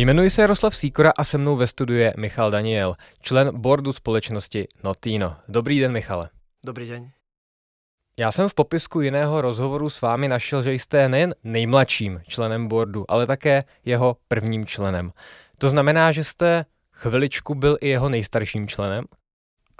Jmenuji se Jaroslav Síkora a se mnou ve studiu je Michal Daniel, člen boardu společnosti Notino. Dobrý den, Michale. Dobrý den. Já jsem v popisku jiného rozhovoru s vámi našel, že jste nejen nejmladším členem boardu, ale také jeho prvním členem. To znamená, že jste chviličku byl i jeho nejstarším členem?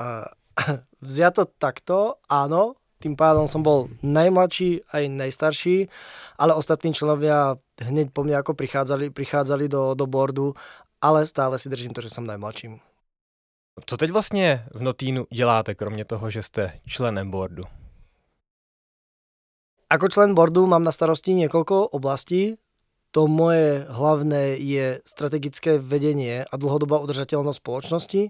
Uh, vziato takto, áno, tým pádom som bol najmladší aj najstarší, ale ostatní členovia hneď po mne ako prichádzali, prichádzali do, do boardu, ale stále si držím to, že som najmladším. Co teď vlastně v Notínu děláte, kromě toho, že jste členem boardu? Ako člen boardu mám na starosti niekoľko oblastí. To moje hlavné je strategické vedenie a dlhodobá udržateľnosť spoločnosti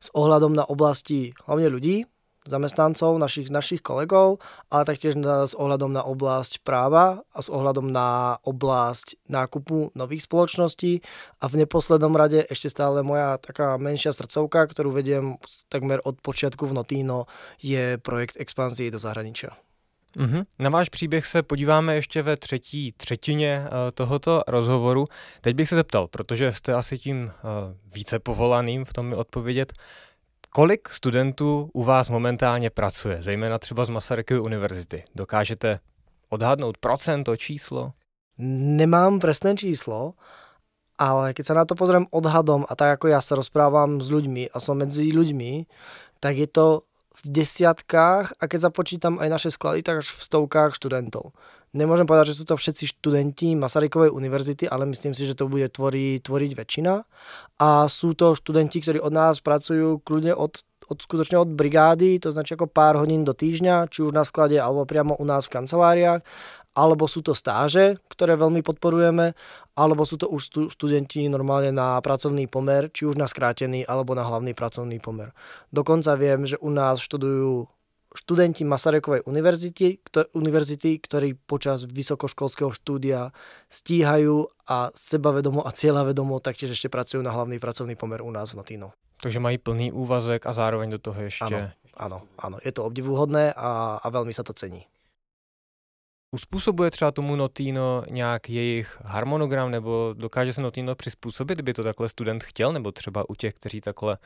s ohľadom na oblasti hlavne ľudí, zamestnancov, našich, našich kolegov, ale taktiež na, s ohľadom na oblasť práva a s ohľadom na oblasť nákupu nových spoločností a v neposlednom rade ešte stále moja taká menšia srdcovka, ktorú vediem takmer od počiatku v Notino, je projekt expanzie do zahraničia. Mm-hmm. Na váš příběh se podíváme ještě ve třetí třetině uh, tohoto rozhovoru. Teď bych se zeptal, protože jste asi tím uh, více povolaným v tom mi odpovědět, Kolik studentů u vás momentálně pracuje, zejména třeba z Masarykovy univerzity? Dokážete odhadnout procento, číslo? Nemám presné číslo, ale keď sa na to pozriem odhadom a tak ako ja sa rozprávam s ľuďmi a som medzi ľuďmi, tak je to v desiatkách a keď započítam aj naše sklady, tak až v stovkách študentov nemôžem povedať, že sú to všetci študenti Masarykovej univerzity, ale myslím si, že to bude tvoriť, tvoriť väčšina. A sú to študenti, ktorí od nás pracujú kľudne od od, skutočne od brigády, to značí ako pár hodín do týždňa, či už na sklade alebo priamo u nás v kanceláriách, alebo sú to stáže, ktoré veľmi podporujeme, alebo sú to už študenti normálne na pracovný pomer, či už na skrátený alebo na hlavný pracovný pomer. Dokonca viem, že u nás študujú študenti Masarykovej univerzity, ktor- univerzity, ktorí počas vysokoškolského štúdia stíhajú a sebavedomo a cieľavedomo taktiež ešte pracujú na hlavný pracovný pomer u nás v Notino. Takže mají plný úvazek a zároveň do toho ještě... Áno, áno, áno. Je to obdivuhodné a, a veľmi sa to cení. Uspůsobuje třeba tomu Notino nějak jejich harmonogram, nebo dokáže se Notino přizpůsobit, kdyby to takhle student chtěl, nebo třeba u těch, kteří takhle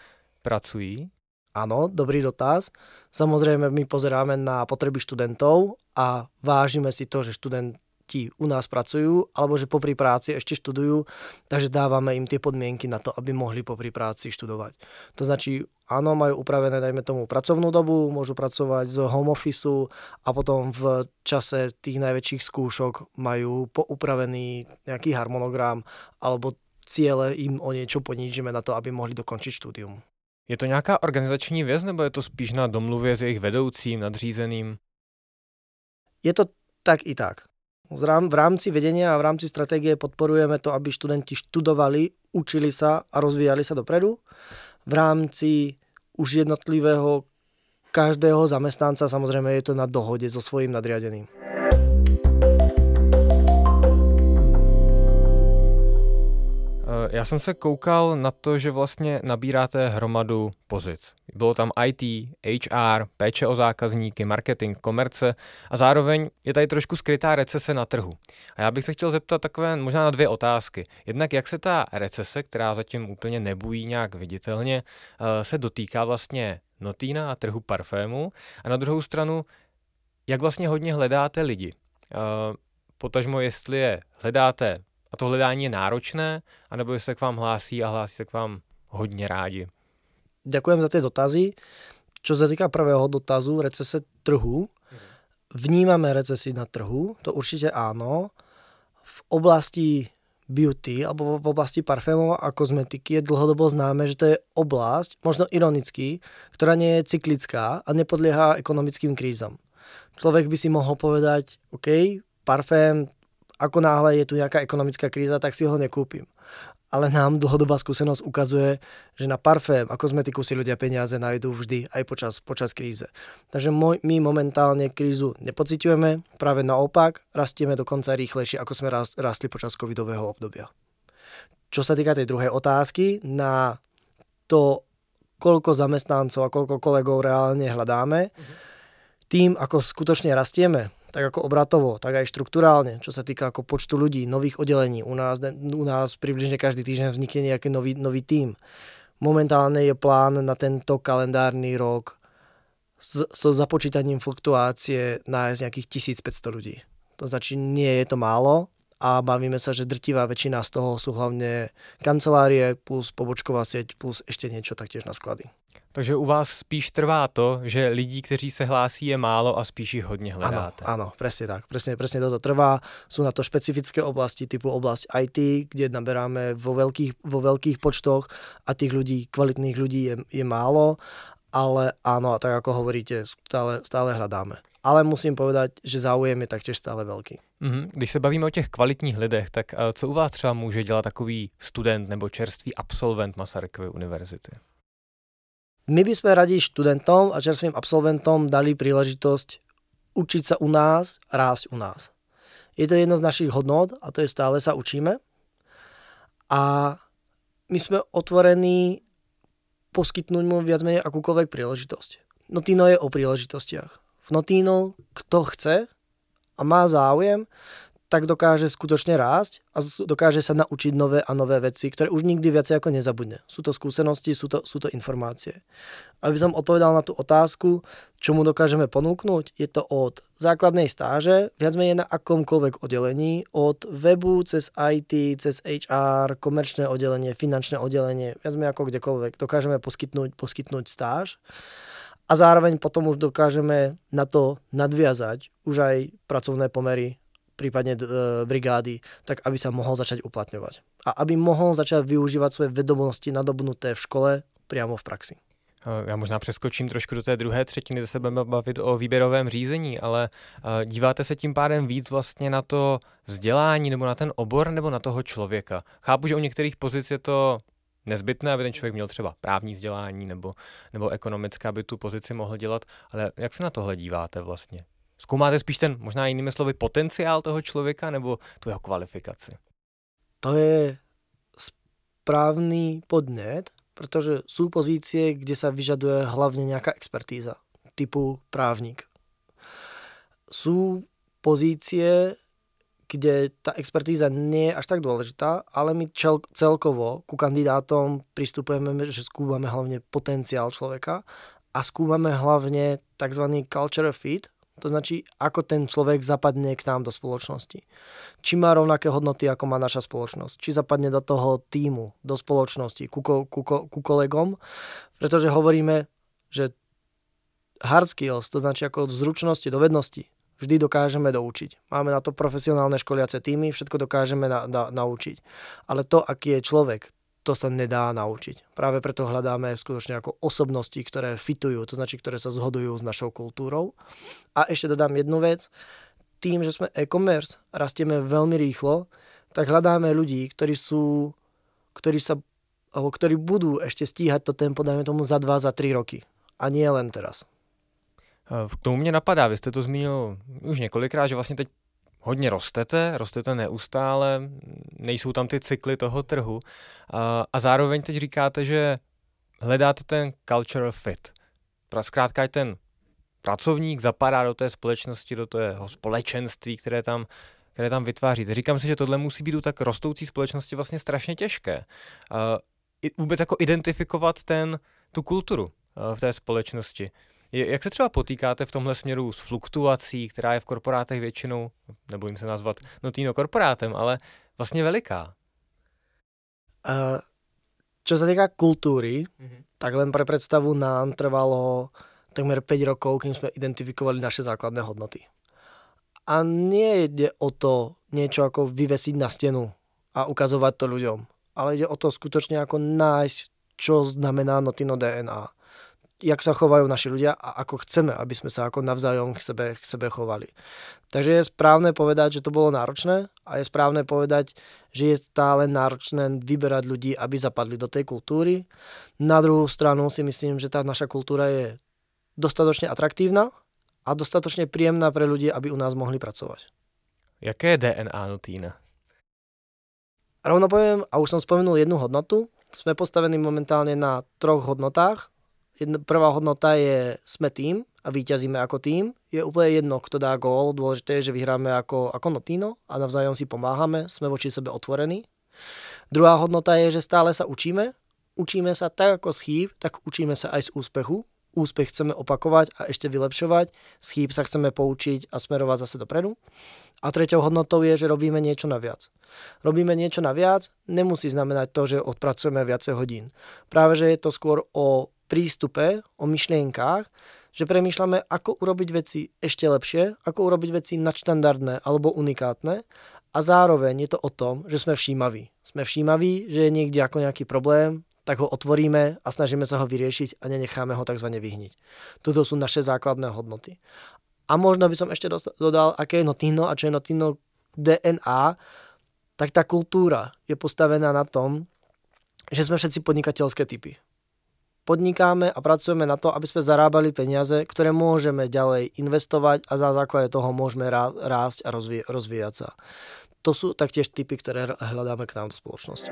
pracují? Áno, dobrý dotaz. Samozrejme, my pozeráme na potreby študentov a vážime si to, že študenti u nás pracujú alebo že popri práci ešte študujú, takže dávame im tie podmienky na to, aby mohli popri práci študovať. To značí, áno, majú upravené, dajme tomu, pracovnú dobu, môžu pracovať z home office a potom v čase tých najväčších skúšok majú poupravený nejaký harmonogram alebo ciele im o niečo ponížime na to, aby mohli dokončiť štúdium. Je to nějaká organizační věc, nebo je to spíš na domluvě s jejich vedoucím, nadřízeným? Je to tak i tak. V rámci vedenia a v rámci stratégie podporujeme to, aby študenti študovali, učili sa a rozvíjali sa dopredu. V rámci už jednotlivého každého zamestnanca samozrejme je to na dohode so svojím nadriadeným. Já jsem se koukal na to, že vlastně nabíráte hromadu pozic. Bylo tam IT, HR, péče o zákazníky, marketing, komerce a zároveň je tady trošku skrytá recese na trhu. A já bych se chtěl zeptat takové možná na dvě otázky. Jednak, jak se ta recese, která zatím úplně nebují nějak viditelně, eh, se dotýká vlastně Notína a trhu parfému a na druhou stranu, jak vlastně hodně hledáte lidi. Eh, potažmo, jestli je hledáte a to hledání je náročné, anebo jestli se k vám hlásí a hlásí se k vám hodně rádi? Ďakujem za tie dotazy. Čo sa týka prvého dotazu, recese trhu, vnímame recesi na trhu, to určite áno. V oblasti beauty alebo v oblasti parfémov a kozmetiky je dlhodobo známe, že to je oblasť, možno ironicky, ktorá nie je cyklická a nepodlieha ekonomickým krízam. Človek by si mohol povedať, OK, parfém ako náhle je tu nejaká ekonomická kríza, tak si ho nekúpim. Ale nám dlhodobá skúsenosť ukazuje, že na parfém a kozmetiku si ľudia peniaze nájdú vždy, aj počas, počas kríze. Takže my momentálne krízu nepociťujeme, práve naopak, rastieme dokonca rýchlejšie, ako sme rastli počas covidového obdobia. Čo sa týka tej druhej otázky, na to, koľko zamestnancov a koľko kolegov reálne hľadáme, tým, ako skutočne rastieme, tak ako obratovo, tak aj štruktúrálne, čo sa týka ako počtu ľudí, nových oddelení. U nás, u nás približne každý týždeň vznikne nejaký nový, nový tím. Momentálne je plán na tento kalendárny rok so, so započítaním fluktuácie nájsť nejakých 1500 ľudí. To znači, nie je to málo a bavíme sa, že drtivá väčšina z toho sú hlavne kancelárie plus pobočková sieť plus ešte niečo taktiež na sklady. Takže u vás spíš trvá to, že lidí, kteří se hlásí, je málo a spíš ich hodně hledáte. Áno, áno, presne tak. Presne, presne toto trvá. Sú na to špecifické oblasti, typu oblasť IT, kde naberáme vo veľkých, vo veľkých počtoch a tých ľudí, kvalitných ľudí je, je málo, ale áno, tak ako hovoríte, stále, stále hľadáme. Ale musím povedať, že záujem je taktiež stále veľký. Mm-hmm. Když se bavíme o těch kvalitních lidech, tak eh, co u vás třeba může dělat takový student nebo čerstvý absolvent Masarykovy univerzity? My by sme radi študentom a čerstvým absolventom dali príležitosť učiť sa u nás, rásť u nás. Je to jedno z našich hodnot a to je stále sa učíme. A my sme otvorení poskytnúť mu viac menej akúkoľvek príležitosť. Notino je o príležitostiach. V Notino, kto chce a má záujem, tak dokáže skutočne rásť a dokáže sa naučiť nové a nové veci, ktoré už nikdy viacej ako nezabudne. Sú to skúsenosti, sú to, sú to informácie. Aby som odpovedal na tú otázku, čo mu dokážeme ponúknuť, je to od základnej stáže, viac menej na akomkoľvek oddelení, od webu cez IT, cez HR, komerčné oddelenie, finančné oddelenie, viac menej ako kdekoľvek. Dokážeme poskytnúť, poskytnúť stáž a zároveň potom už dokážeme na to nadviazať už aj pracovné pomery prípadne e, brigády, tak aby sa mohol začať uplatňovať. A aby mohol začať využívať svoje vedomosti nadobnuté v škole priamo v praxi. Já možná přeskočím trošku do té druhé třetiny, zase budeme bavit o výběrovém řízení, ale díváte se tím pádem víc vlastně na to vzdělání nebo na ten obor nebo na toho člověka. Chápu, že u některých pozic je to nezbytné, aby ten člověk měl třeba právní vzdělání nebo, nebo ekonomické, aby tu pozici mohl dělat, ale jak se na tohle díváte vlastně? Zkoumáte spíš ten, možná jinými slovy, potenciál toho člověka nebo tu jeho kvalifikaci? To je správný podnet, protože sú pozície, kde sa vyžaduje hlavne nejaká expertíza, typu právnik. Sú pozície, kde tá expertíza nie je až tak dôležitá, ale my celkovo ku kandidátom pristupujeme, že skúmame hlavne potenciál človeka a skúmame hlavne tzv. culture fit, to značí, ako ten človek zapadne k nám do spoločnosti. Či má rovnaké hodnoty, ako má naša spoločnosť. Či zapadne do toho týmu, do spoločnosti, ku, ku, ku kolegom. Pretože hovoríme, že hard skills, to značí ako zručnosti, dovednosti, vždy dokážeme doučiť. Máme na to profesionálne školiace týmy, všetko dokážeme na, na, naučiť. Ale to, aký je človek, to sa nedá naučiť. Práve preto hľadáme skutočne ako osobnosti, ktoré fitujú, to znači, ktoré sa zhodujú s našou kultúrou. A ešte dodám jednu vec. Tým, že sme e-commerce, rastieme veľmi rýchlo, tak hľadáme ľudí, ktorí sú, ktorí sa, alebo ktorí budú ešte stíhať to tempo, dajme tomu za 2, za 3 roky. A nie len teraz. V tomu mě napadá, vy jste to zmínil už několikrát, že vlastně teď hodně rostete, rostete neustále, nejsou tam ty cykly toho trhu a, zároveň teď říkáte, že hledáte ten cultural fit. Zkrátka je ten pracovník zapadá do té společnosti, do toho společenství, které tam, které tam vytváříte. Říkám si, že tohle musí být u tak rostoucí společnosti vlastně strašně těžké. Vůbec jako identifikovat ten, tu kulturu v té společnosti. Jak se třeba potýkáte v tomhle směru s fluktuací, která je v korporátech většinou, nebojím se nazvat notýno korporátem, ale vlastně veliká? Uh, čo sa týka kultúry, mm-hmm. tak len pre predstavu nám trvalo takmer 5 rokov, kým sme identifikovali naše základné hodnoty. A nie ide o to niečo ako vyvesiť na stenu a ukazovať to ľuďom, ale ide o to skutočne ako nájsť, čo znamená Notino DNA jak sa chovajú naši ľudia a ako chceme, aby sme sa ako navzájom k sebe, k sebe chovali. Takže je správne povedať, že to bolo náročné a je správne povedať, že je stále náročné vyberať ľudí, aby zapadli do tej kultúry. Na druhú stranu si myslím, že tá naša kultúra je dostatočne atraktívna a dostatočne príjemná pre ľudí, aby u nás mohli pracovať. Jaké je DNA Nutína? Rovno poviem, a už som spomenul jednu hodnotu, sme postavení momentálne na troch hodnotách. Jedna, prvá hodnota je sme tým a vyťazíme ako tým. Je úplne jedno, kto dá gól. Dôležité je, že vyhráme ako, ako Notino a navzájom si pomáhame. Sme voči sebe otvorení. Druhá hodnota je, že stále sa učíme. Učíme sa tak ako z chýb, tak učíme sa aj z úspechu. Úspech chceme opakovať a ešte vylepšovať. Z chýb sa chceme poučiť a smerovať zase dopredu. A treťou hodnotou je, že robíme niečo naviac. Robíme niečo naviac, nemusí znamenať to, že odpracujeme viacej hodín. Práve, že je to skôr o prístupe, o myšlienkách, že premýšľame, ako urobiť veci ešte lepšie, ako urobiť veci nadštandardné alebo unikátne a zároveň je to o tom, že sme všímaví. Sme všímaví, že je niekde ako nejaký problém, tak ho otvoríme a snažíme sa ho vyriešiť a nenecháme ho tzv. vyhniť. Toto sú naše základné hodnoty. A možno by som ešte dodal, aké je Notino a čo je Notino DNA, tak tá kultúra je postavená na tom, že sme všetci podnikateľské typy. Podnikáme a pracujeme na to, aby sme zarábali peniaze, ktoré môžeme ďalej investovať a za základe toho môžeme rásť a rozvíjať sa. To sú taktiež typy, ktoré hľadáme k nám do spoločnosti.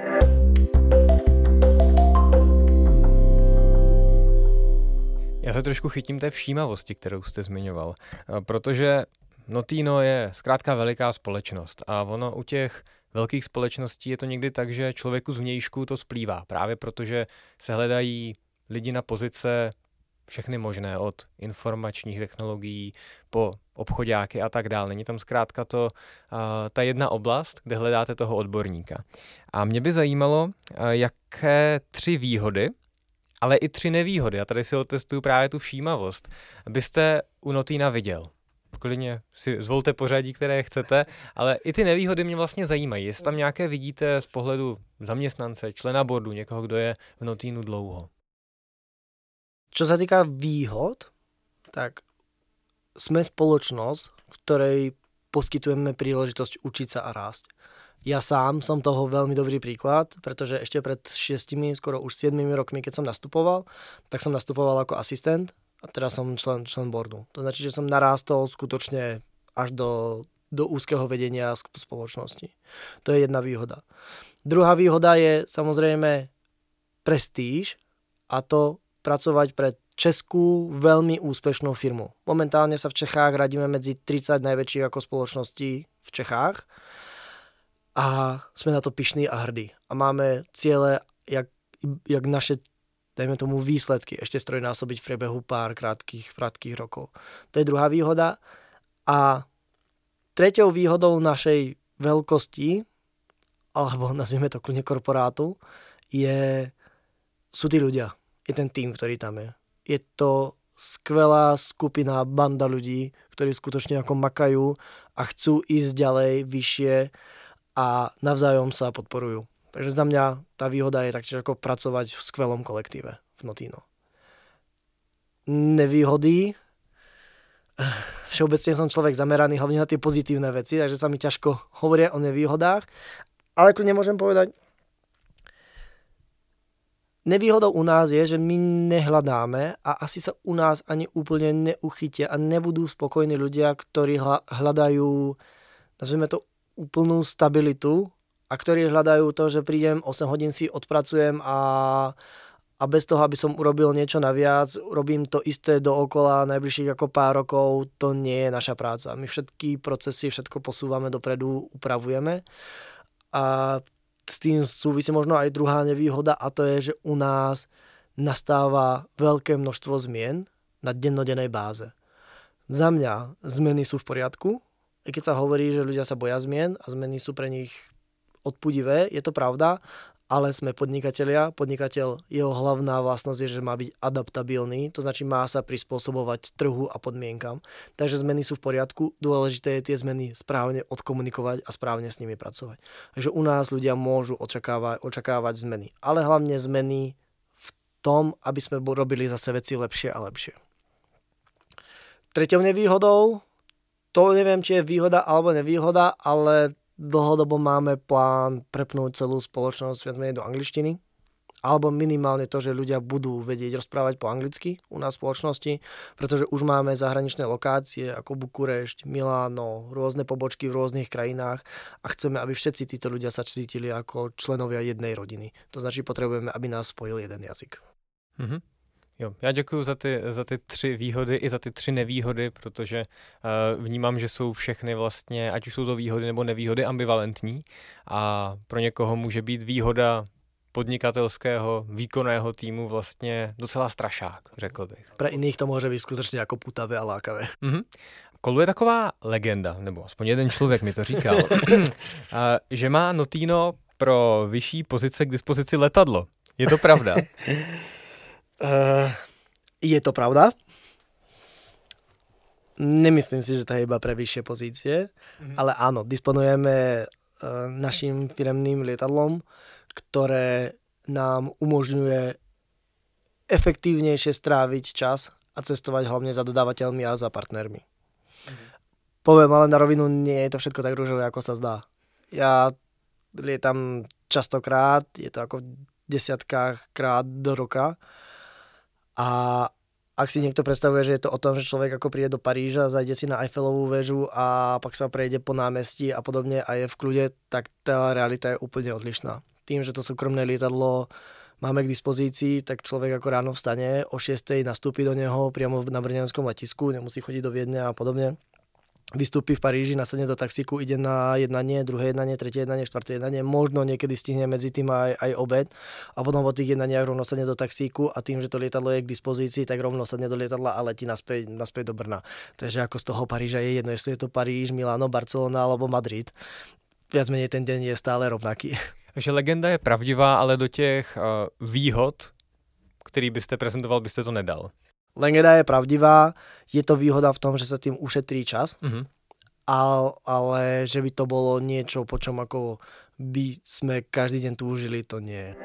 Já se trošku chytím té všímavosti, kterou jste zmiňoval, eh, protože Notino je zkrátka veliká společnost a ono u těch velkých společností je to někdy tak, že člověku z vnějšku to splývá, právě protože se hledají lidi na pozice všechny možné, od informačních technologií po obchodáky a tak dále. Není tam zkrátka to uh, ta jedna oblast, kde hledáte toho odborníka. A mě by zajímalo, uh, jaké tři výhody ale i tři nevýhody. A tady si otestuju právě tu všímavost. Byste u Notína viděl. Klidně si zvolte pořadí, které chcete, ale i ty nevýhody mě vlastně zajímají. Jestli tam nějaké vidíte z pohledu zaměstnance, člena boardu, někoho, kdo je v Notínu dlouho. Čo sa týka výhod, tak sme spoločnosť, ktorej poskytujeme príležitosť učiť sa a rásť. Ja sám som toho veľmi dobrý príklad, pretože ešte pred 6, skoro už 7 rokmi, keď som nastupoval, tak som nastupoval ako asistent a teraz som člen, člen boardu. To značí, že som narástol skutočne až do, do úzkeho vedenia spoločnosti. To je jedna výhoda. Druhá výhoda je samozrejme prestíž a to pracovať pre českú veľmi úspešnú firmu. Momentálne sa v Čechách radíme medzi 30 najväčších ako spoločností v Čechách a sme na to pyšní a hrdí. A máme ciele, jak, jak naše dajme tomu výsledky ešte strojnásobiť v priebehu pár krátkých, krátkých rokov. To je druhá výhoda. A treťou výhodou našej veľkosti, alebo nazvime to kľudne korporátu, je, sú tí ľudia. Je ten tým, ktorý tam je. Je to skvelá skupina, banda ľudí, ktorí skutočne ako makajú a chcú ísť ďalej, vyššie a navzájom sa podporujú. Takže za mňa tá výhoda je taktiež ako pracovať v skvelom kolektíve v Notino. Nevýhody. Všeobecne som človek zameraný hlavne na tie pozitívne veci, takže sa mi ťažko hovoria o nevýhodách. Ale tu nemôžem povedať, Nevýhodou u nás je, že my nehľadáme a asi sa u nás ani úplne neuchytia a nebudú spokojní ľudia, ktorí hľadajú, nazvime to, úplnú stabilitu a ktorí hľadajú to, že prídem, 8 hodín si odpracujem a, a bez toho, aby som urobil niečo naviac, robím to isté dookola najbližších ako pár rokov, to nie je naša práca. My všetky procesy, všetko posúvame dopredu, upravujeme a s tým súvisí možno aj druhá nevýhoda a to je, že u nás nastáva veľké množstvo zmien na dennodennej báze. Za mňa zmeny sú v poriadku, i keď sa hovorí, že ľudia sa boja zmien a zmeny sú pre nich odpudivé, je to pravda, ale sme podnikatelia. Podnikateľ, jeho hlavná vlastnosť je, že má byť adaptabilný, to znači má sa prispôsobovať trhu a podmienkam. Takže zmeny sú v poriadku, dôležité je tie zmeny správne odkomunikovať a správne s nimi pracovať. Takže u nás ľudia môžu očakávať, očakávať zmeny, ale hlavne zmeny v tom, aby sme robili zase veci lepšie a lepšie. Tretou nevýhodou, to neviem, či je výhoda alebo nevýhoda, ale dlhodobo máme plán prepnúť celú spoločnosť viac menej do angličtiny alebo minimálne to, že ľudia budú vedieť rozprávať po anglicky u nás v spoločnosti, pretože už máme zahraničné lokácie ako Bukurešť, Miláno, rôzne pobočky v rôznych krajinách a chceme, aby všetci títo ľudia sa cítili ako členovia jednej rodiny. To znači, potrebujeme, aby nás spojil jeden jazyk. Mm-hmm. Jo, já děkuji za ty, za ty tři výhody i za ty tři nevýhody, protože uh, vnímám, že jsou všechny vlastně, ať už jsou to výhody nebo nevýhody, ambivalentní a pro někoho může být výhoda podnikatelského výkonného týmu vlastně docela strašák, řekl bych. Pro jiných to může být skutečně jako putavé a lákavé. Mm-hmm. Koluje taková legenda, nebo aspoň jeden člověk mi to říkal, že má Notino pro vyšší pozice k dispozici letadlo. Je to pravda? uh, je to pravda. Nemyslím si, že to je iba pre vyššie pozície, mm-hmm. ale áno, disponujeme uh, našim firemným lietadlom, ktoré nám umožňuje efektívnejšie stráviť čas a cestovať hlavne za dodávateľmi a za partnermi. Mhm. Poviem ale na rovinu, nie je to všetko tak rúžové, ako sa zdá. Ja lietam častokrát, je to ako v desiatkách krát do roka a ak si niekto predstavuje, že je to o tom, že človek ako príde do Paríža, zajde si na Eiffelovú väžu a pak sa prejde po námestí a podobne a je v kľude, tak tá realita je úplne odlišná tým, že to súkromné lietadlo máme k dispozícii, tak človek ako ráno vstane, o 6. nastúpi do neho priamo na brňanskom letisku, nemusí chodiť do Viedne a podobne. Vystúpi v Paríži, nasadne do taxíku, ide na jednanie, druhé jednanie, tretie jednanie, štvrté jednanie, možno niekedy stihne medzi tým aj, aj obed a potom po tých jednaniach rovno sadne do taxíku a tým, že to lietadlo je k dispozícii, tak rovno sadne do lietadla a letí naspäť, naspäť do Brna. Takže ako z toho Paríža je jedno, jestli je to Paríž, Milano, Barcelona alebo Madrid. Viac menej ten deň je stále rovnaký. Takže legenda je pravdivá, ale do těch uh, výhod, který byste prezentoval, byste to nedal. Legenda je pravdivá, je to výhoda v tom, že sa tým ušetrí čas, mm-hmm. ale, ale že by to bolo niečo, po čom ako by sme každý deň túžili, to nie.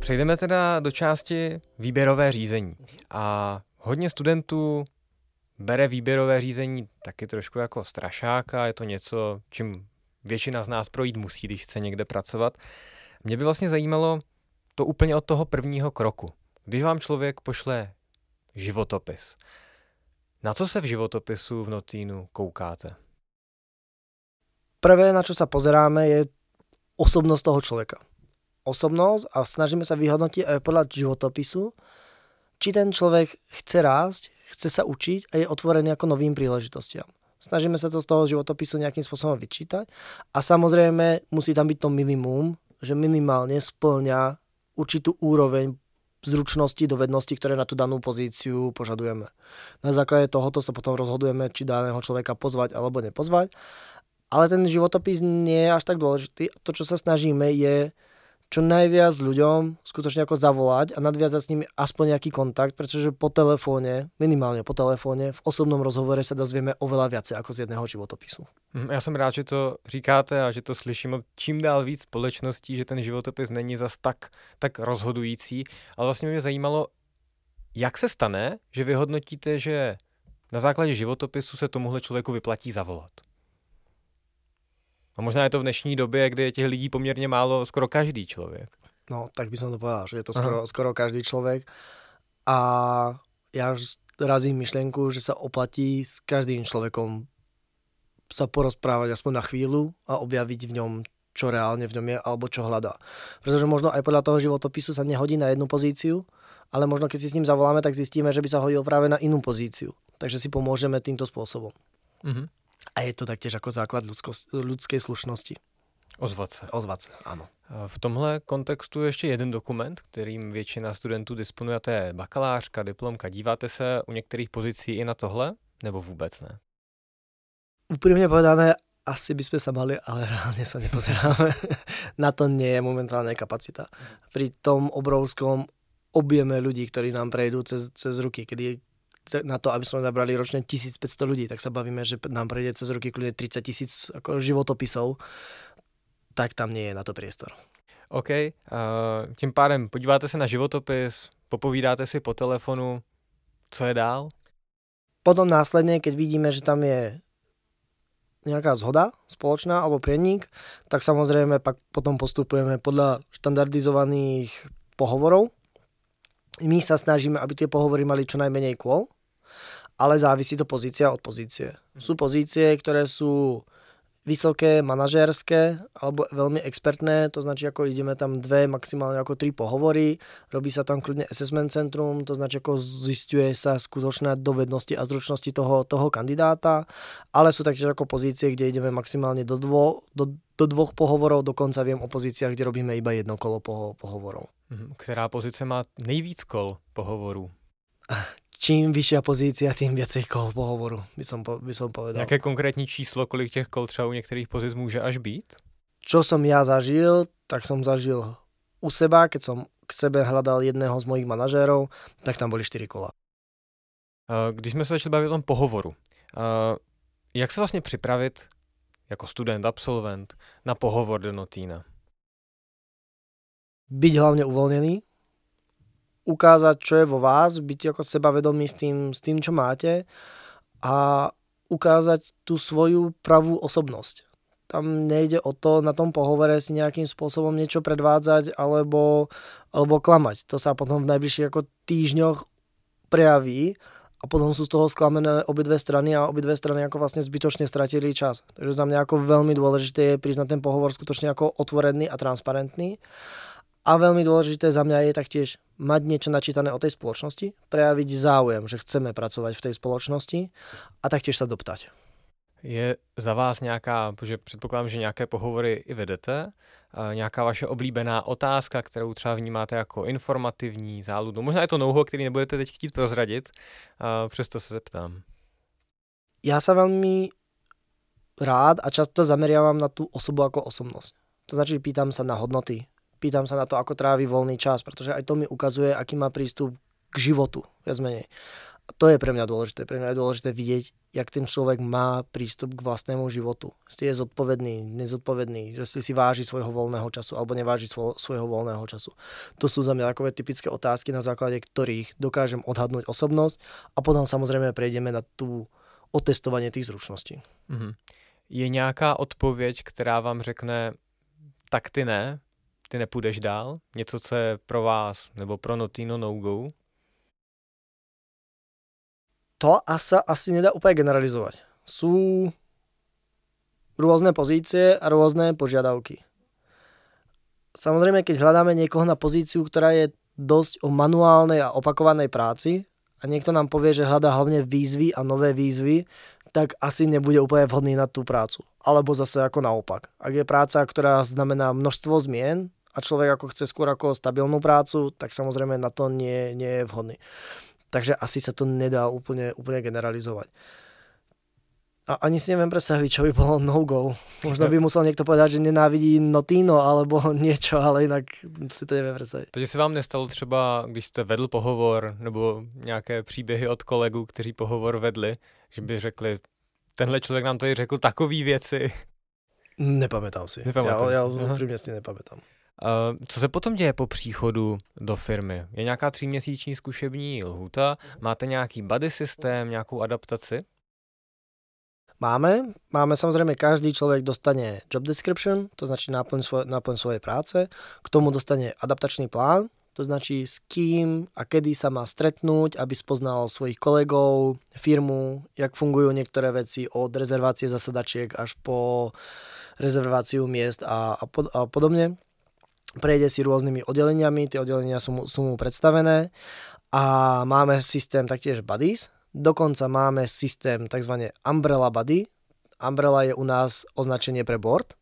Přejdeme teda do části výběrové řízení. A hodně studentů bere výběrové řízení taky trošku jako strašáka, je to něco, čím většina z nás projít musí, když chce někde pracovat. Mě by vlastně zajímalo to úplně od toho prvního kroku. Když vám člověk pošle životopis, na co se v životopisu v Notínu koukáte? Prvé, na čo sa pozeráme, je osobnosť toho človeka. Osobnosť a snažíme sa vyhodnotiť aj podľa životopisu, či ten človek chce rásť, chce sa učiť a je otvorený ako novým príležitostiam. Snažíme sa to z toho životopisu nejakým spôsobom vyčítať a samozrejme musí tam byť to minimum, že minimálne splňa určitú úroveň zručnosti, dovednosti, ktoré na tú danú pozíciu požadujeme. Na základe tohoto sa potom rozhodujeme, či daného človeka pozvať alebo nepozvať. Ale ten životopis nie je až tak dôležitý. To, čo sa snažíme, je čo najviac ľuďom skutočne ako zavolať a nadviazať s nimi aspoň nejaký kontakt, pretože po telefóne, minimálne po telefóne, v osobnom rozhovore sa dozvieme oveľa viacej ako z jedného životopisu. Hm, já jsem rád, že to říkáte a že to slyším od čím dál víc společností, že ten životopis není zas tak, tak rozhodující. Ale vlastně mě zajímalo, jak se stane, že vyhodnotíte, že na základě životopisu se tomuhle člověku vyplatí zavolat. A možná je to v dnešní době, kdy je těch lidí poměrně málo, skoro každý člověk. No, tak by som to povedal, že je to skoro, skoro každý človek. A ja razím myšlienku, že sa oplatí s každým človekom sa porozprávať aspoň na chvíľu a objaviť v ňom, čo reálne v ňom je, alebo čo hľadá. Pretože možno aj podľa toho životopisu sa nehodí na jednu pozíciu, ale možno keď si s ním zavoláme, tak zistíme, že by sa hodil práve na inú pozíciu. Takže si pomôžeme týmto spôsobom. Mm-hmm. A je to taktiež ako základ ľudsko, ľudskej slušnosti. Ozvat se. Ozvat se, ano. V tomhle kontextu je ještě jeden dokument, kterým většina studentů disponuje, to je bakalářka, diplomka. Díváte se u některých pozicí i na tohle, nebo vůbec ne? Úprimne povedané, asi by sme sa mali, ale reálne sa nepozeráme. na to nie je momentálne kapacita. Pri tom obrovskom objeme ľudí, ktorí nám prejdú cez, cez ruky, kedy na to, aby sme zabrali ročne 1500 ľudí, tak sa bavíme, že nám prejde cez roky kľudne 30 tisíc životopisov. tak tam nie je na to priestor. OK, uh, tím pádem podíváte se na životopis, popovídáte si po telefonu, co je dál? Potom následne, keď vidíme, že tam je nejaká zhoda spoločná alebo prienik, tak samozrejme pak potom postupujeme podľa štandardizovaných pohovorov. My sa snažíme, aby tie pohovory mali čo najmenej kôl, ale závisí to pozícia od pozície. Sú pozície, ktoré sú vysoké, manažérske alebo veľmi expertné, to značí ako ideme tam dve, maximálne ako tri pohovory, robí sa tam kľudne assessment centrum, to značí ako zistuje sa skutočné dovednosti a zručnosti toho, toho kandidáta, ale sú taktiež ako pozície, kde ideme maximálne do, dvo, do, do dvoch pohovorov, dokonca viem o pozíciách, kde robíme iba jedno kolo po, pohovorov. Mhm, Ktorá pozice má nejvíc kol pohovorů? čím vyššia pozícia, tým viacej kol pohovoru, by som, po, by som povedal. Jaké konkrétní číslo, kolik těch kol třeba u některých pozic může až být? Čo som ja zažil, tak som zažil u seba, keď som k sebe hľadal jedného z mojich manažérov, tak tam boli 4 kola. Když jsme se začali bavit o tom pohovoru, jak se vlastně připravit jako student, absolvent na pohovor do Notína? Byť hlavne uvoľnený, ukázať, čo je vo vás, byť ako sebavedomý s tým, s tým, čo máte a ukázať tú svoju pravú osobnosť. Tam nejde o to na tom pohovore si nejakým spôsobom niečo predvádzať alebo, alebo klamať. To sa potom v najbližších ako týždňoch prejaví a potom sú z toho sklamené obidve strany a obidve strany ako vlastne zbytočne stratili čas. Takže za mňa ako veľmi dôležité je priznať ten pohovor skutočne ako otvorený a transparentný a veľmi dôležité za mňa je taktiež mať niečo načítané o tej spoločnosti, prejaviť záujem, že chceme pracovať v tej spoločnosti a taktiež sa doptať. Je za vás nějaká, protože předpokládám, že nějaké pohovory i vedete, nějaká vaše oblíbená otázka, kterou třeba vnímáte jako informativní, záludu. Možná je to nouho, který nebudete teď chtít prozradit, přesto se zeptám. Ja sa veľmi rád a často zameriavam na tú osobu ako osobnosť. To znači pýtam sa na hodnoty, pýtam sa na to, ako trávi voľný čas, pretože aj to mi ukazuje, aký má prístup k životu, viac menej. To je pre mňa dôležité. Pre mňa je dôležité vidieť, jak ten človek má prístup k vlastnému životu. Je zodpovedný, nezodpovedný, jestli si váži svojho voľného času alebo neváži svoj, svojho voľného času. To sú za mňa takové typické otázky, na základe ktorých dokážem odhadnúť osobnosť a potom samozrejme prejdeme na tú otestovanie tých zručností. Mm-hmm. Je nějaká odpověď, která vám řekne, tak ty ne, ty nepůjdeš dál? Něco, co je pro vás nebo pro Notino no-go? To sa asi nedá úplne generalizovať. Sú rôzne pozície a rôzne požiadavky. Samozrejme, keď hľadáme niekoho na pozíciu, ktorá je dosť o manuálnej a opakovanej práci a niekto nám povie, že hľadá hlavne výzvy a nové výzvy, tak asi nebude úplne vhodný na tú prácu. Alebo zase ako naopak. Ak je práca, ktorá znamená množstvo zmien, a človek ako chce skôr ako stabilnú prácu, tak samozrejme na to nie, nie je vhodný. Takže asi sa to nedá úplne, úplne generalizovať. A ani si neviem predstaviť, čo by bolo no-go. Možno by musel niekto povedať, že nenávidí Notino alebo niečo, ale inak si to neviem představit. Takže se vám nestalo třeba, když jste vedl pohovor nebo nějaké příběhy od kolegů, kteří pohovor vedli, že by řekli, tenhle člověk nám tady řekl takové věci. Nepamätám si. Nepamätám. Já, já úprimne si nepamätám. Co se potom děje po příchodu do firmy? Je nějaká tříměsíční zkušební lhuta? Máte nějaký buddy systém, nějakou adaptaci? Máme. Máme samozrejme, každý človek dostane job description, to značí náplň, svoje, náplň svojej práce. K tomu dostane adaptačný plán, to značí s kým a kedy sa má stretnúť, aby spoznal svojich kolegov, firmu, jak fungujú niektoré veci od rezervácie zasadačiek až po rezerváciu miest a, a, pod, a podobne prejde si rôznymi oddeleniami, tie oddelenia sú, sú mu predstavené a máme systém taktiež buddies, dokonca máme systém tzv. umbrella buddy. Umbrella je u nás označenie pre board.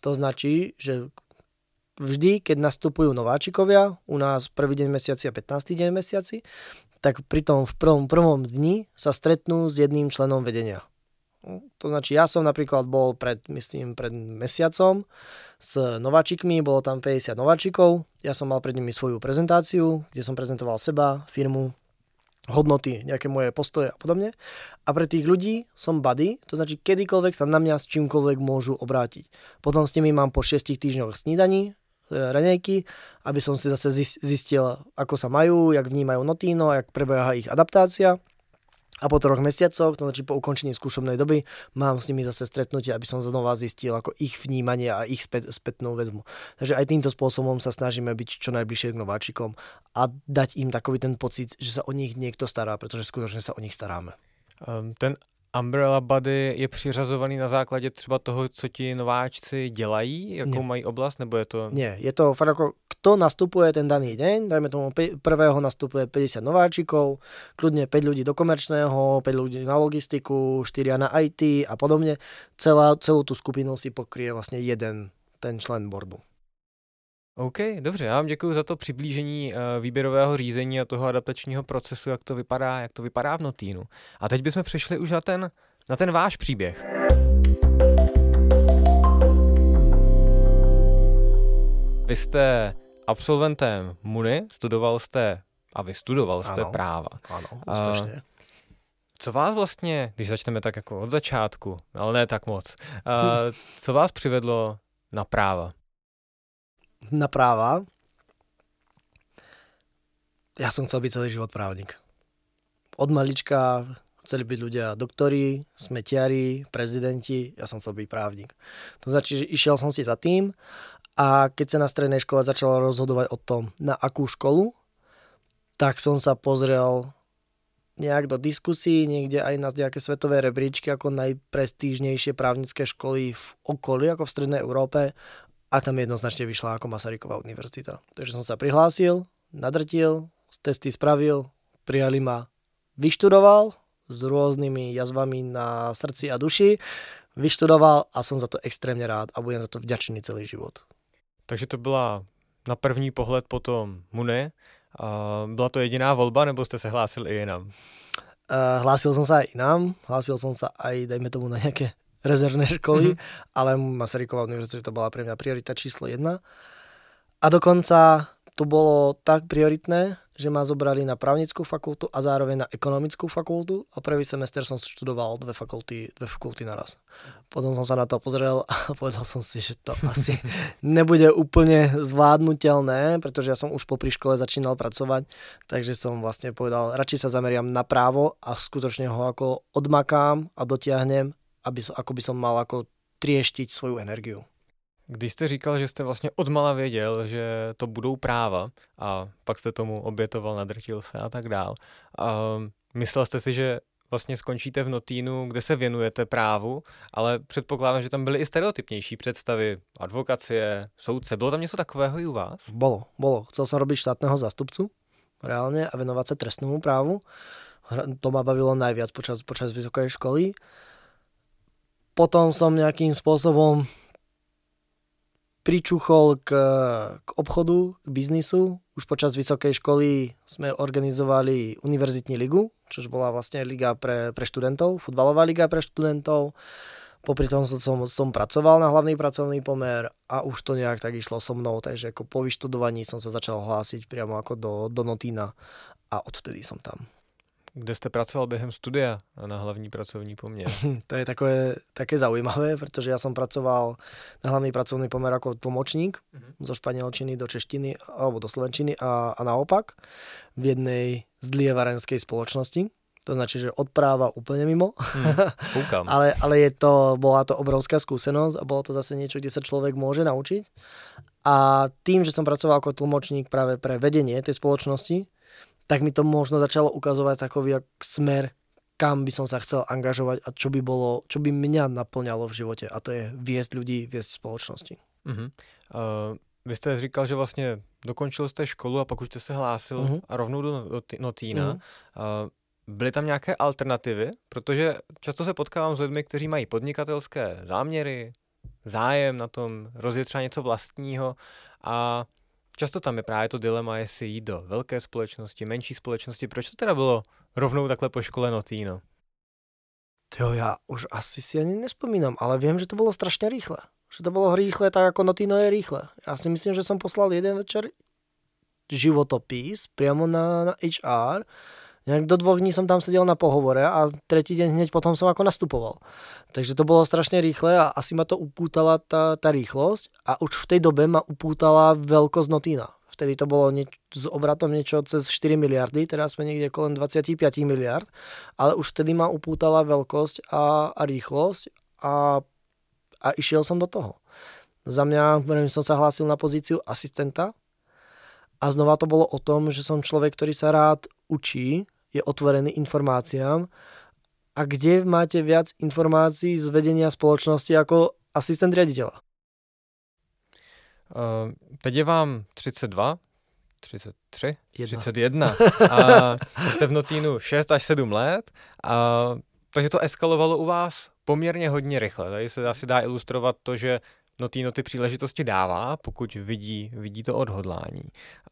To značí, že vždy, keď nastupujú nováčikovia, u nás prvý deň mesiaci a 15. deň mesiaci, tak pri tom v prvom, prvom dni sa stretnú s jedným členom vedenia. To značí, ja som napríklad bol pred, myslím, pred mesiacom s nováčikmi, bolo tam 50 nováčikov, ja som mal pred nimi svoju prezentáciu, kde som prezentoval seba, firmu hodnoty, nejaké moje postoje a podobne. A pre tých ľudí som buddy, to znači kedykoľvek sa na mňa s čímkoľvek môžu obrátiť. Potom s nimi mám po 6 týždňoch snídaní, raňajky, aby som si zase zistil, ako sa majú, jak vnímajú notíno, jak prebieha ich adaptácia. A po troch mesiacoch, to znači po ukončení skúšobnej doby, mám s nimi zase stretnutie, aby som znova zistil ako ich vnímanie a ich spät, spätnú väzbu. Takže aj týmto spôsobom sa snažíme byť čo najbližšie k nováčikom a dať im takový ten pocit, že sa o nich niekto stará, pretože skutočne sa o nich staráme. Um, ten Umbrella Buddy je přiřazovaný na základě třeba toho, co ti nováčci dělají, jakou Nie. mají oblast, nebo je to... Nie, je to fakt ako, kto nastupuje ten daný deň, dajme tomu prvého nastupuje 50 nováčikov, kľudne 5 ľudí do komerčného, 5 ľudí na logistiku, 4 na IT a podobne. Celá, celú tú skupinu si pokrie vlastne jeden ten člen boardu. OK, dobře, já vám děkuji za to přiblížení uh, výběrového řízení a toho adaptačního procesu, jak to vypadá, jak to vypadá v Notínu. A teď bychom přešli už na ten, na ten váš příběh. Vy jste absolventem MUNI, studoval jste a vystudoval jste ano, práva. Ano, úspěšně. Uh, co vás vlastně, když začneme tak jako od začátku, ale ne tak moc, uh, co vás přivedlo na práva? Na práva, ja som chcel byť celý život právnik. Od malička chceli byť ľudia doktori, smetiari, prezidenti, ja som chcel byť právnik. To znači, že išiel som si za tým a keď sa na strednej škole začalo rozhodovať o tom, na akú školu, tak som sa pozrel nejak do diskusí, niekde aj na nejaké svetové rebríčky ako najprestížnejšie právnické školy v okolí, ako v Strednej Európe a tam jednoznačne vyšla ako Masaryková univerzita. Takže som sa prihlásil, nadrtil, testy spravil, prijali ma, vyštudoval s rôznymi jazvami na srdci a duši, vyštudoval a som za to extrémne rád a budem za to vďačný celý život. Takže to byla na první pohled potom Mune. A byla to jediná volba, nebo jste se hlásil i jinam? Uh, hlásil som sa aj inám, hlásil som sa aj, dajme tomu, na nejaké rezervné školy, mm-hmm. ale Masaryková univerzita to bola pre mňa priorita číslo jedna. A dokonca to bolo tak prioritné, že ma zobrali na právnickú fakultu a zároveň na ekonomickú fakultu a prvý semester som študoval dve fakulty, dve fakulty naraz. Potom som sa na to pozrel a povedal som si, že to asi nebude úplne zvládnutelné, pretože ja som už po škole začínal pracovať, takže som vlastne povedal, radšej sa zameriam na právo a skutočne ho ako odmakám a dotiahnem aby, ako by som mal ako trieštiť svoju energiu. Když jste říkal, že jste vlastně odmala věděl, že to budou práva a pak jste tomu obětoval, nadrtil se a tak dál. A myslel jste si, že vlastně skončíte v notínu, kde se věnujete právu, ale předpokládám, že tam byly i stereotypnější představy advokacie, soudce. Bylo tam něco takového i u vás? Bolo, bolo. Chcel som robiť štátneho zástupcu reálne a venovať sa trestnému právu. To ma bavilo najviac počas, počas vysokej školy potom som nejakým spôsobom pričuchol k, k obchodu, k biznisu. Už počas vysokej školy sme organizovali univerzitní ligu, čo bola vlastne liga pre, pre študentov, futbalová liga pre študentov. Popri tom som, som, pracoval na hlavný pracovný pomer a už to nejak tak išlo so mnou, takže ako po vyštudovaní som sa začal hlásiť priamo ako do, do Notína a odtedy som tam. Kde jste pracoval během studia na hlavní pracovní poměr? to je takové, také zaujímavé, pretože ja som pracoval na hlavný pracovný pomer ako tlmočník uh-huh. zo španielčiny do češtiny alebo do slovenčiny a, a naopak v jednej zlievarenskej spoločnosti. To znači, že odpráva úplne mimo. Hmm, ale, ale je to, bola to obrovská skúsenosť a bolo to zase niečo, kde sa človek môže naučiť. A tým, že som pracoval ako tlmočník práve pre vedenie tej spoločnosti, tak mi to možno začalo ukazovať takový smer, kam by som sa chcel angažovať a čo by bolo, čo by mňa naplňalo v živote a to je viesť ľudí, viesť spoločnosti. Uh-huh. Uh, vy jste říkal, že vlastně dokončil jste školu a pak už jste se hlásil uh-huh. a rovnou do Notína. Uh-huh. Uh, byly tam nějaké alternativy? Protože často se potkávám s lidmi, kteří mají podnikatelské záměry, zájem na tom rozjet třeba něco vlastního a Často tam je právě to dilema, jestli jít do velké společnosti, menší společnosti. Proč to teda bylo rovnou takhle po škole Notino? Jo, ja už asi si ani nespomínam, ale viem, že to bolo strašne rýchle. Že to bolo rýchle, tak ako Notino je rýchle. Ja si myslím, že som poslal jeden večer životopis priamo na, na HR Do dvoch dní som tam sedel na pohovore a tretí deň hneď potom som ako nastupoval. Takže to bolo strašne rýchle a asi ma to upútala tá, tá rýchlosť a už v tej dobe ma upútala veľkosť Notína. Vtedy to bolo nieč- s obratom niečo cez 4 miliardy, teraz sme niekde okolo 25 miliard, ale už vtedy ma upútala veľkosť a, a rýchlosť a, a išiel som do toho. Za mňa, som sa hlásil na pozíciu asistenta a znova to bolo o tom, že som človek, ktorý sa rád učí, je otvorený informáciám a kde máte viac informácií z vedenia spoločnosti ako asistent riaditeľa? Uh, teď je vám 32, 33, Jedna. 31 a jste v Notínu 6 až 7 let, a, takže to eskalovalo u vás poměrně hodně rychle. Tady se asi dá ilustrovat to, že Notino ty příležitosti dává, pokud vidí, vidí to odhodlání.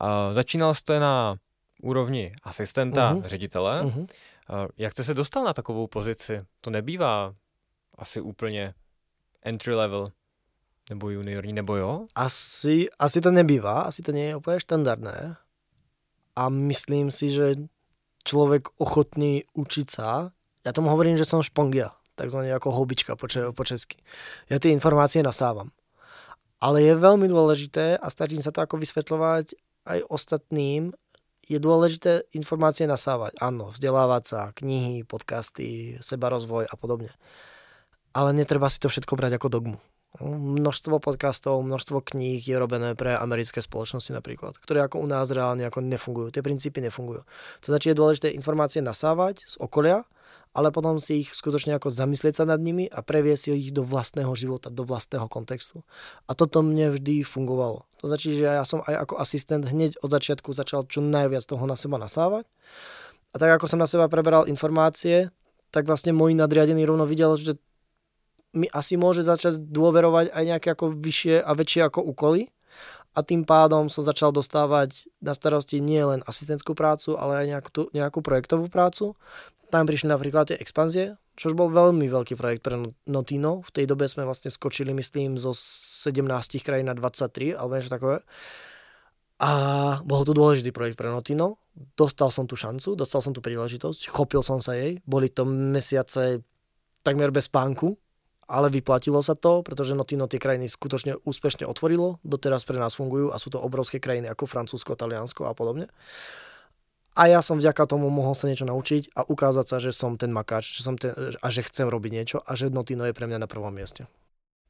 A, začínal jste na úrovni asistenta uh-huh. ředitele. Uh-huh. Jak jste se dostal na takovou pozici? To nebývá asi úplně entry level nebo juniorní, nebo jo? Asi, asi to nebýva, asi to nie je úplne štandardné. A myslím si, že človek ochotný učiť sa, ja tomu hovorím, že som špongia, takzvané ako houbička po, po česky. Ja tie informácie nasávam. Ale je veľmi dôležité a snažím sa to ako vysvetľovať aj ostatným, je dôležité informácie nasávať. Áno, vzdelávať sa, knihy, podcasty, sebarozvoj a podobne. Ale netreba si to všetko brať ako dogmu. Množstvo podcastov, množstvo kníh je robené pre americké spoločnosti napríklad, ktoré ako u nás reálne ako nefungujú. Tie princípy nefungujú. To znači je dôležité informácie nasávať z okolia, ale potom si ich skutočne ako zamyslieť sa nad nimi a previesť ich do vlastného života, do vlastného kontextu. A toto mne vždy fungovalo. To znači, že ja som aj ako asistent hneď od začiatku začal čo najviac toho na seba nasávať. A tak ako som na seba preberal informácie, tak vlastne môj nadriadený rovno videl, že mi asi môže začať dôverovať aj nejaké ako vyššie a väčšie ako úkoly a tým pádom som začal dostávať na starosti nie len asistentskú prácu, ale aj nejakú, tú, nejakú projektovú prácu. Tam prišli napríklad tie expanzie, čo bol veľmi veľký projekt pre Notino. V tej dobe sme vlastne skočili, myslím, zo 17 krajín na 23, alebo niečo takové. A bol to dôležitý projekt pre Notino. Dostal som tú šancu, dostal som tú príležitosť, chopil som sa jej. Boli to mesiace takmer bez spánku, ale vyplatilo sa to, pretože Notino tie krajiny skutočne úspešne otvorilo, doteraz pre nás fungujú a sú to obrovské krajiny ako Francúzsko, Taliansko a podobne. A ja som vďaka tomu mohol sa niečo naučiť a ukázať sa, že som ten makáč že som ten, a že chcem robiť niečo a že Notino je pre mňa na prvom mieste.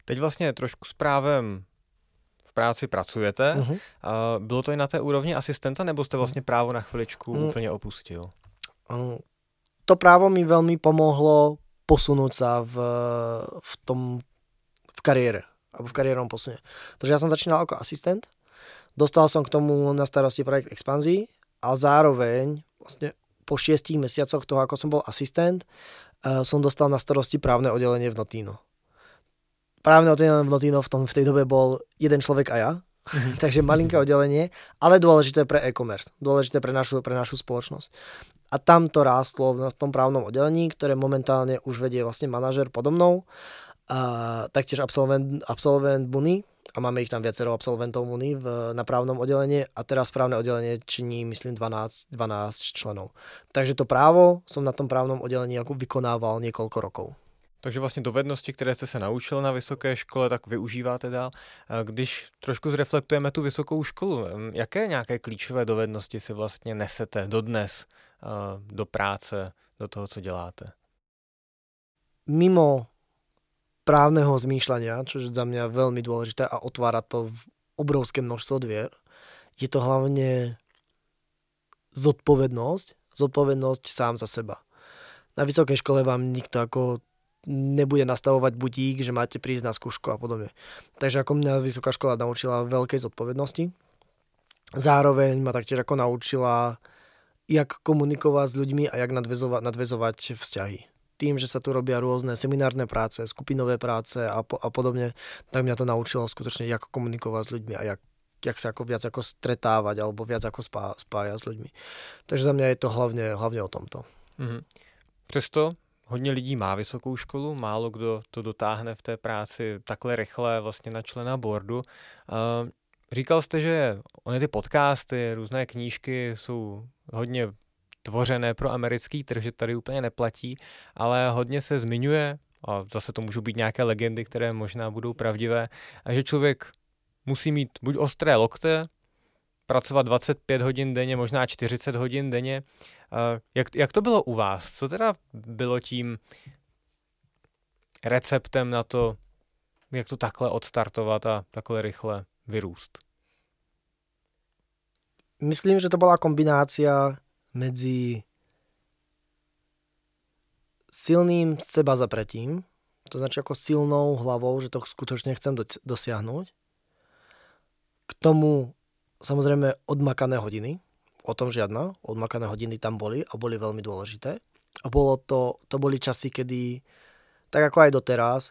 Teď vlastně trošku s právem v práci pracujete. Uh-huh. Uh, bylo to i na té úrovni asistenta, nebo jste vlastně právo na chviličku uh-huh. úplně opustil? Uh, to právo mi veľmi pomohlo posunúť sa v, v tom v kariére, alebo v kariérom posune. Takže ja som začínal ako asistent, dostal som k tomu na starosti projekt expanzii, ale zároveň vlastne po šiestich mesiacoch toho, ako som bol asistent, uh, som dostal na starosti právne oddelenie v Notino. Právne oddelenie v Notino v, tom, v tej dobe bol jeden človek a ja, Mm-hmm. Takže malinké oddelenie, ale dôležité pre e-commerce, dôležité pre našu, pre našu spoločnosť. A tam to rástlo v tom právnom oddelení, ktoré momentálne už vedie vlastne manažer podo mnou, a taktiež absolvent, absolvent Buny, a máme ich tam viacero absolventov Muny v, na právnom oddelení a teraz právne oddelenie činí, myslím, 12, 12 členov. Takže to právo som na tom právnom oddelení ako vykonával niekoľko rokov. Takže vlastně dovednosti, které jste se naučil na vysoké škole, tak využíváte dál. Když trošku zreflektujeme tu vysokou školu, jaké nějaké klíčové dovednosti si vlastně nesete dodnes do práce, do toho, co děláte? Mimo právneho zmýšľania, čo je za mňa veľmi dôležité a otvára to obrovské množstvo dvier, je to hlavne zodpovednosť, zodpovednosť sám za seba. Na vysokej škole vám nikto ako nebude nastavovať budík, že máte prísť na skúšku a podobne. Takže ako mňa vysoká škola naučila veľkej zodpovednosti, zároveň ma taktiež ako naučila, jak komunikovať s ľuďmi a jak nadvezovať, nadvezovať vzťahy. Tým, že sa tu robia rôzne seminárne práce, skupinové práce a, po, a podobne, tak mňa to naučilo skutočne, jak komunikovať s ľuďmi a jak, jak sa ako viac ako stretávať alebo viac ako spá, spájať s ľuďmi. Takže za mňa je to hlavne, hlavne o tomto. Mm-hmm. Přesto hodně lidí má vysokou školu, málo kdo to dotáhne v té práci takhle rychle vlastně na člena boardu. Uh, říkal jste, že ony ty podcasty, různé knížky jsou hodně tvořené pro americký trh, že tady úplně neplatí, ale hodně se zmiňuje, a zase to můžou být nějaké legendy, které možná budou pravdivé, že člověk musí mít buď ostré lokte, pracovat 25 hodin denně, možná 40 hodin denně. Jak, jak to bylo u vás? Co teda bylo tím receptem na to, jak to takhle odstartovat a takhle rychle vyrůst? Myslím, že to bola kombinácia medzi silným seba zapretím, to znači ako silnou hlavou, že to skutočne chcem do, dosiahnuť. K tomu samozrejme odmakané hodiny, o tom žiadna, odmakané hodiny tam boli a boli veľmi dôležité. A bolo to, to boli časy, kedy, tak ako aj doteraz,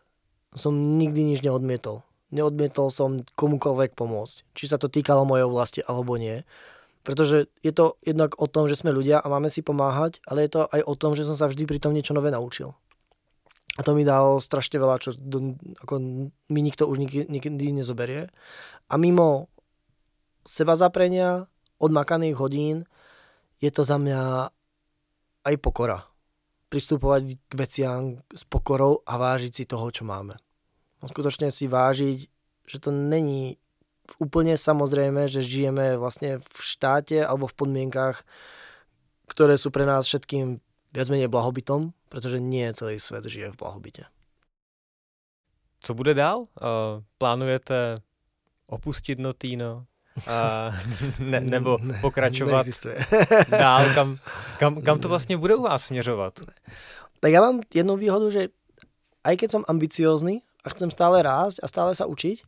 som nikdy nič neodmietol. Neodmietol som komukoľvek pomôcť. Či sa to týkalo mojej vlasti alebo nie. Pretože je to jednak o tom, že sme ľudia a máme si pomáhať, ale je to aj o tom, že som sa vždy pri tom niečo nové naučil. A to mi dalo strašne veľa, čo do, ako mi nikto už nikdy, nikdy nezoberie. A mimo seba zaprenia, odmakaných hodín, je to za mňa aj pokora. Pristupovať k veciam s pokorou a vážiť si toho, čo máme. Skutočne si vážiť, že to není úplne samozrejme, že žijeme vlastne v štáte alebo v podmienkách, ktoré sú pre nás všetkým viac menej blahobytom, pretože nie celý svet žije v blahobite. Co bude dál? Uh, plánujete opustit Notino? A ne, nebo ne, pokračovat dál? Kam, kam, kam to vlastně bude u vás směřovat? Tak ja mám jednu výhodu, že aj keď som ambiciózny a chcem stále rásť a stále sa učiť,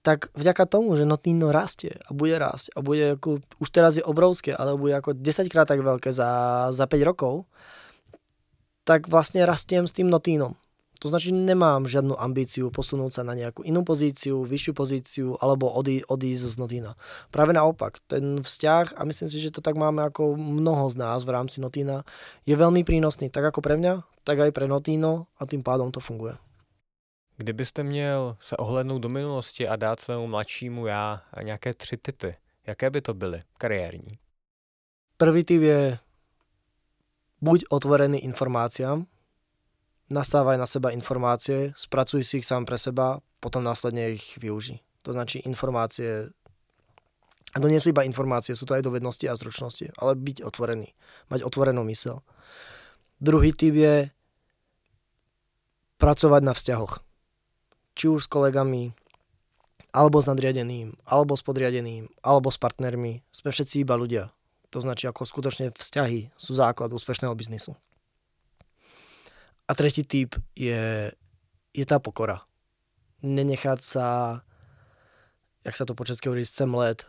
tak vďaka tomu, že Notino rastie a bude rásť a bude ako, už teraz je obrovské, ale bude ako 10 krát tak veľké za, za 5 rokov, tak vlastne rastiem s tým Notínom. To znači nemám žiadnu ambíciu posunúť sa na nejakú inú pozíciu, vyššiu pozíciu alebo odí, odísť z Notína. Práve naopak, ten vzťah, a myslím si, že to tak máme ako mnoho z nás v rámci Notína, je veľmi prínosný, tak ako pre mňa, tak aj pre Notíno a tým pádom to funguje. Kdybyste měl se ohlednout do minulosti a dát svému mladšímu já nějaké tři typy, jaké by to byly kariérní? Prvý typ je buď otvorený informáciám, nasávaj na seba informácie, spracuj si ich sám pre seba, potom následne ich využij. To značí informácie, a to nie sú iba informácie, sú to aj dovednosti a zručnosti, ale byť otvorený, mať otvorenú mysel. Druhý typ je pracovať na vzťahoch či už s kolegami, alebo s nadriadeným, alebo s podriadeným, alebo s partnermi. Sme všetci iba ľudia. To značí, ako skutočne vzťahy sú základ úspešného biznisu. A tretí typ je, je tá pokora. Nenechať sa, jak sa to po česky hovorí, semlet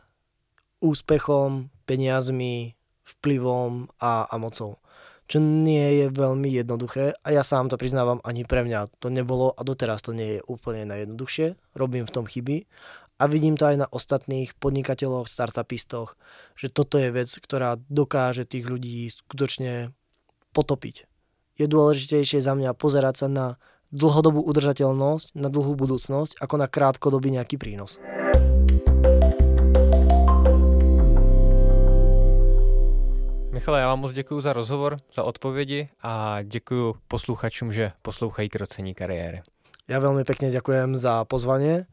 úspechom, peniazmi, vplyvom a, a mocou čo nie je veľmi jednoduché a ja sám to priznávam, ani pre mňa to nebolo a doteraz to nie je úplne najjednoduchšie, robím v tom chyby a vidím to aj na ostatných podnikateľoch, startupistoch, že toto je vec, ktorá dokáže tých ľudí skutočne potopiť. Je dôležitejšie za mňa pozerať sa na dlhodobú udržateľnosť, na dlhú budúcnosť, ako na krátkodobý nejaký prínos. Michale, já vám moc děkuji za rozhovor, za odpovědi a děkuji posluchačům, že poslouchají krocení kariéry. Ja veľmi pekne ďakujem za pozvanie.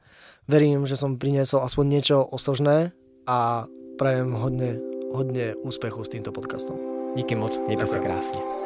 Verím, že som priniesol aspoň niečo osožné a prajem hodne, hodne úspechu s týmto podcastom. Díky moc, mějte se krásně.